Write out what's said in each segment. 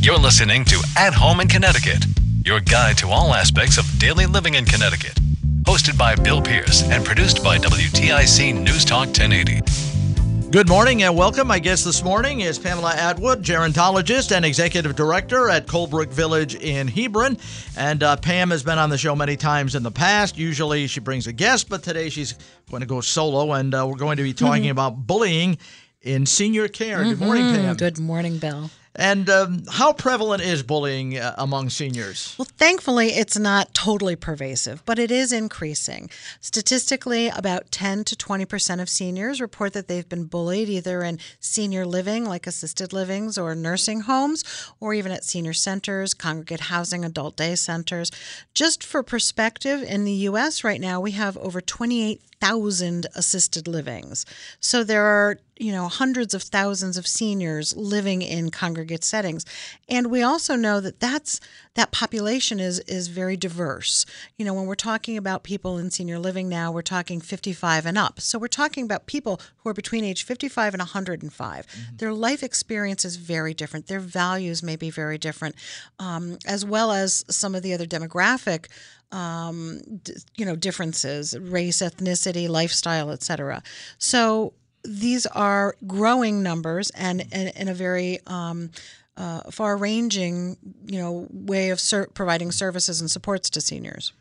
You're listening to At Home in Connecticut, your guide to all aspects of daily living in Connecticut. Hosted by Bill Pierce and produced by WTIC News Talk 1080. Good morning and welcome. My guest this morning is Pamela Atwood, gerontologist and executive director at Colebrook Village in Hebron. And uh, Pam has been on the show many times in the past. Usually she brings a guest, but today she's going to go solo and uh, we're going to be talking Mm-hmm. about bullying in senior care. Good morning, Pam. Good morning, Bill. And um, how prevalent is bullying uh, among seniors? Well, thankfully, it's not totally pervasive, but it is increasing. Statistically, about 10 to 20% of seniors report that they've been bullied either in senior living, like assisted livings or nursing homes, or even at senior centers, congregate housing, adult day centers. Just for perspective, in the U.S. right now, we have over 28,000 assisted livings. So there are you know hundreds of thousands of seniors living in congregate settings. And we also know that that's that population is is very diverse. You know when we're talking about people in senior living now we're talking 55 and up. So we're talking about people who are between age 55 and 105 their life experience is very different. Their values may be very different um, as well as some of the other demographic um, d- you know differences race ethnicity lifestyle etc so these are growing numbers and in a very um, uh, far-ranging, you know, way of ser- providing services and supports to seniors.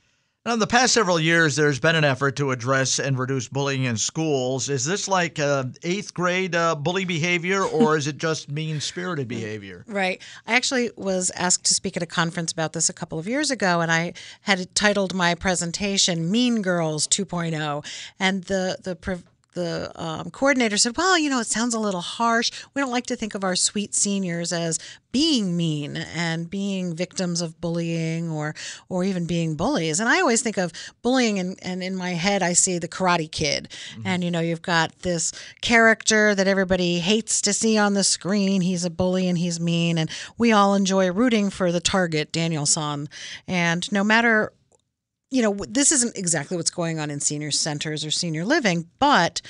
In the past several years, there's been an effort to address and reduce bullying in schools. Is this like uh, eighth grade uh, bully behavior, or is it just mean spirited behavior? Right. I actually was asked to speak at a conference about this a couple of years ago, and I had titled my presentation "Mean Girls 2.0," and the the pre- the um, coordinator said, "Well, you know, it sounds a little harsh. We don't like to think of our sweet seniors as being mean and being victims of bullying or or even being bullies." And I always think of bullying, and, and in my head, I see the Karate Kid, and you know, you've got this character that everybody hates to see on the screen. He's a bully and he's mean, and we all enjoy rooting for the target, Daniel-san. And no matter you know, this isn't exactly what's going on in senior centers or senior living, but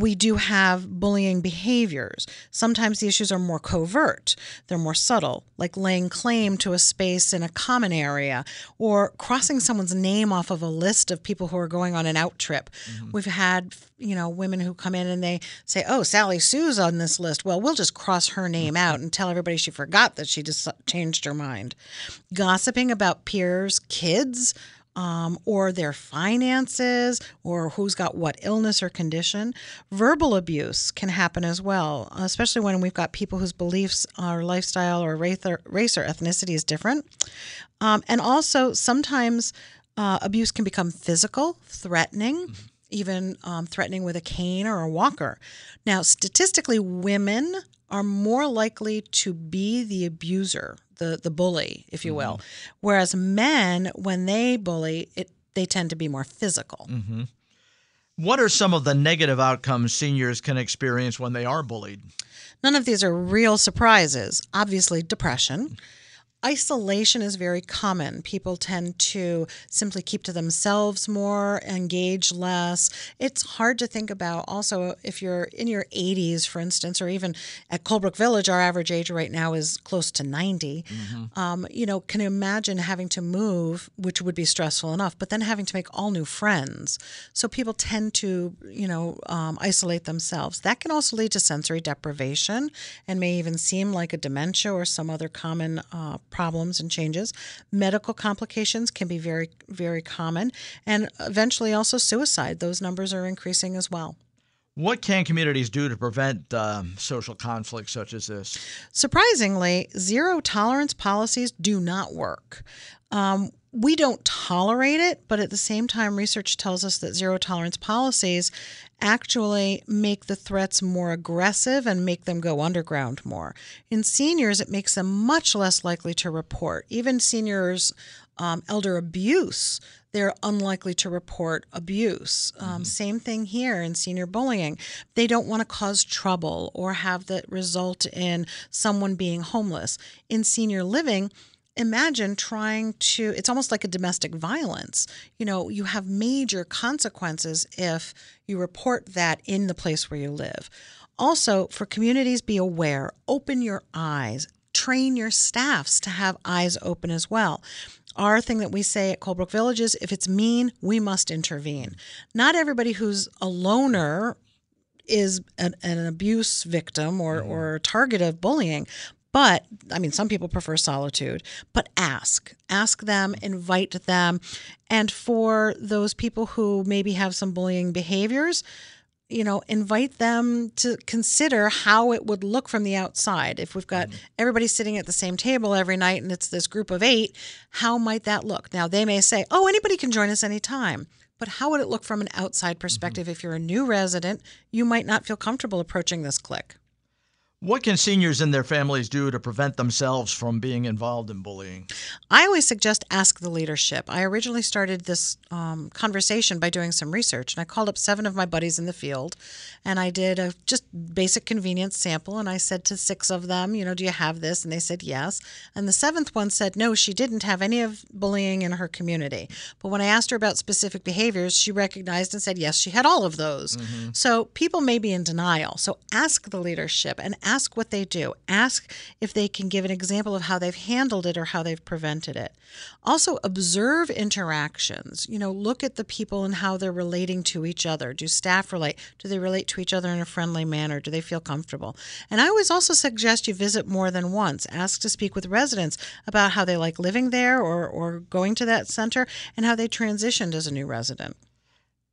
we do have bullying behaviors. Sometimes the issues are more covert, they're more subtle, like laying claim to a space in a common area or crossing someone's name off of a list of people who are going on an out trip. Mm-hmm. We've had, you know, women who come in and they say, "Oh, Sally Sue's on this list." Well, we'll just cross her name out and tell everybody she forgot that she just changed her mind. Gossiping about peers' kids um, or their finances, or who's got what illness or condition. Verbal abuse can happen as well, especially when we've got people whose beliefs or lifestyle or race or, race or ethnicity is different. Um, and also, sometimes uh, abuse can become physical, threatening. Even um, threatening with a cane or a walker. Now, statistically, women are more likely to be the abuser, the the bully, if you will, whereas men, when they bully, it they tend to be more physical. Mm-hmm. What are some of the negative outcomes seniors can experience when they are bullied? None of these are real surprises. Obviously, depression. Isolation is very common. People tend to simply keep to themselves more, engage less. It's hard to think about also if you're in your 80s, for instance, or even at Colebrook Village, our average age right now is close to 90. Um, you know, can you imagine having to move, which would be stressful enough, but then having to make all new friends. So people tend to, you know, um, isolate themselves. That can also lead to sensory deprivation and may even seem like a dementia or some other common uh, problems and changes. Medical complications can be very, very common, and eventually also suicide. Those numbers are increasing as well. What can communities do to prevent um, social conflicts such as this? Surprisingly, zero tolerance policies do not work. Um, we don't tolerate it, but at the same time, research tells us that zero tolerance policies actually make the threats more aggressive and make them go underground more. In seniors, it makes them much less likely to report. Even seniors, um, elder abuse, they're unlikely to report abuse. Um, Same thing here in senior bullying. They don't want to cause trouble or have that result in someone being homeless. In senior living, imagine trying to it's almost like a domestic violence you know you have major consequences if you report that in the place where you live also for communities be aware open your eyes train your staffs to have eyes open as well our thing that we say at Colebrook Village is if it's mean, we must intervene. Not everybody who's a loner is an, an abuse victim or, mm-hmm. or a target of bullying. But I mean, some people prefer solitude, but ask, ask them, invite them. And for those people who maybe have some bullying behaviors, you know, invite them to consider how it would look from the outside. If we've got mm-hmm. everybody sitting at the same table every night and it's this group of eight, how might that look? Now, they may say, oh, anybody can join us anytime. But how would it look from an outside mm-hmm. perspective? If you're a new resident, you might not feel comfortable approaching this clique. What can seniors and their families do to prevent themselves from being involved in bullying? I always suggest ask the leadership. I originally started this um, conversation by doing some research, and I called up seven of my buddies in the field, and I did a just basic convenience sample, and I said to six of them, you know, do you have this? And they said yes. And the seventh one said no, she didn't have any of bullying in her community. But when I asked her about specific behaviors, she recognized and said yes, she had all of those. So people may be in denial. So ask the leadership and ask what they do. Ask if they can give an example of how they've handled it or how they've prevented it. Also, observe interactions. You know, look at the people and how they're relating to each other. Do staff relate? Do they relate to each other in a friendly manner? Do they feel comfortable? And I always also suggest you visit more than once. Ask to speak with residents about how they like living there or, or going to that center and how they transitioned as a new resident.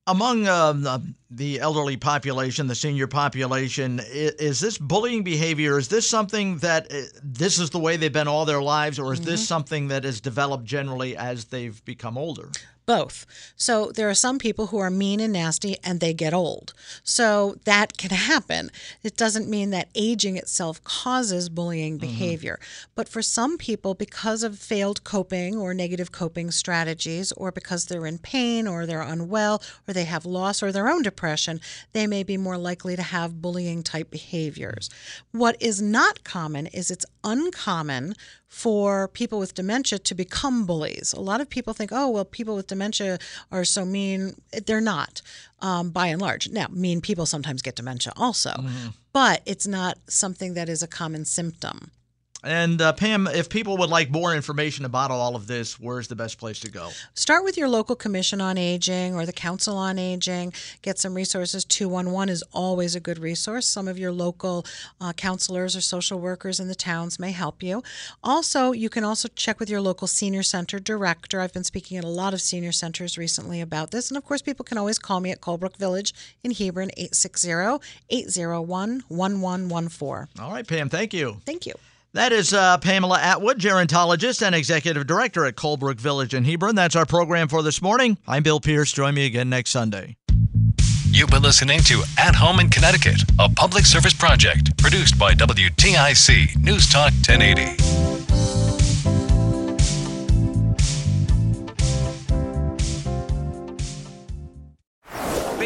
Among um, the, elderly population, the senior population, i- is this bullying behavior? Is this something that uh, this is the way they've been all their lives, or is this something that is developed generally as they've become older? Both. So there are some people who are mean and nasty and they get old. So that can happen. It doesn't mean that aging itself causes bullying mm-hmm. behavior. But for some people, because of failed coping or negative coping strategies, or because they're in pain or they're unwell or they have loss or their own depression, they may be more likely to have bullying type behaviors. What is not common is it's uncommon for people with dementia to become bullies. A lot of people think, oh, well, people with dementia are so mean. They're not, um, by and large. Now, mean people sometimes get dementia also, but it's not something that is a common symptom. And uh, Pam, if people would like more information about all of this, where's the best place to go? Start with your local Commission on Aging or the Council on Aging. Get some resources. 211 is always a good resource. Some of your local uh, counselors or social workers in the towns may help you. Also, you can also check with your local senior center director. I've been speaking at a lot of senior centers recently about this. And of course, people can always call me at Colebrook Village in Hebron, 860 801 1114. All right, Pam, thank you. Thank you. That is uh, Pamela Atwood, gerontologist and executive director at Colebrook Village in Hebron. That's our program for this morning. I'm Bill Pierce. Join me again next Sunday. You've been listening to At Home in Connecticut, a public service project produced by WTIC News Talk 1080.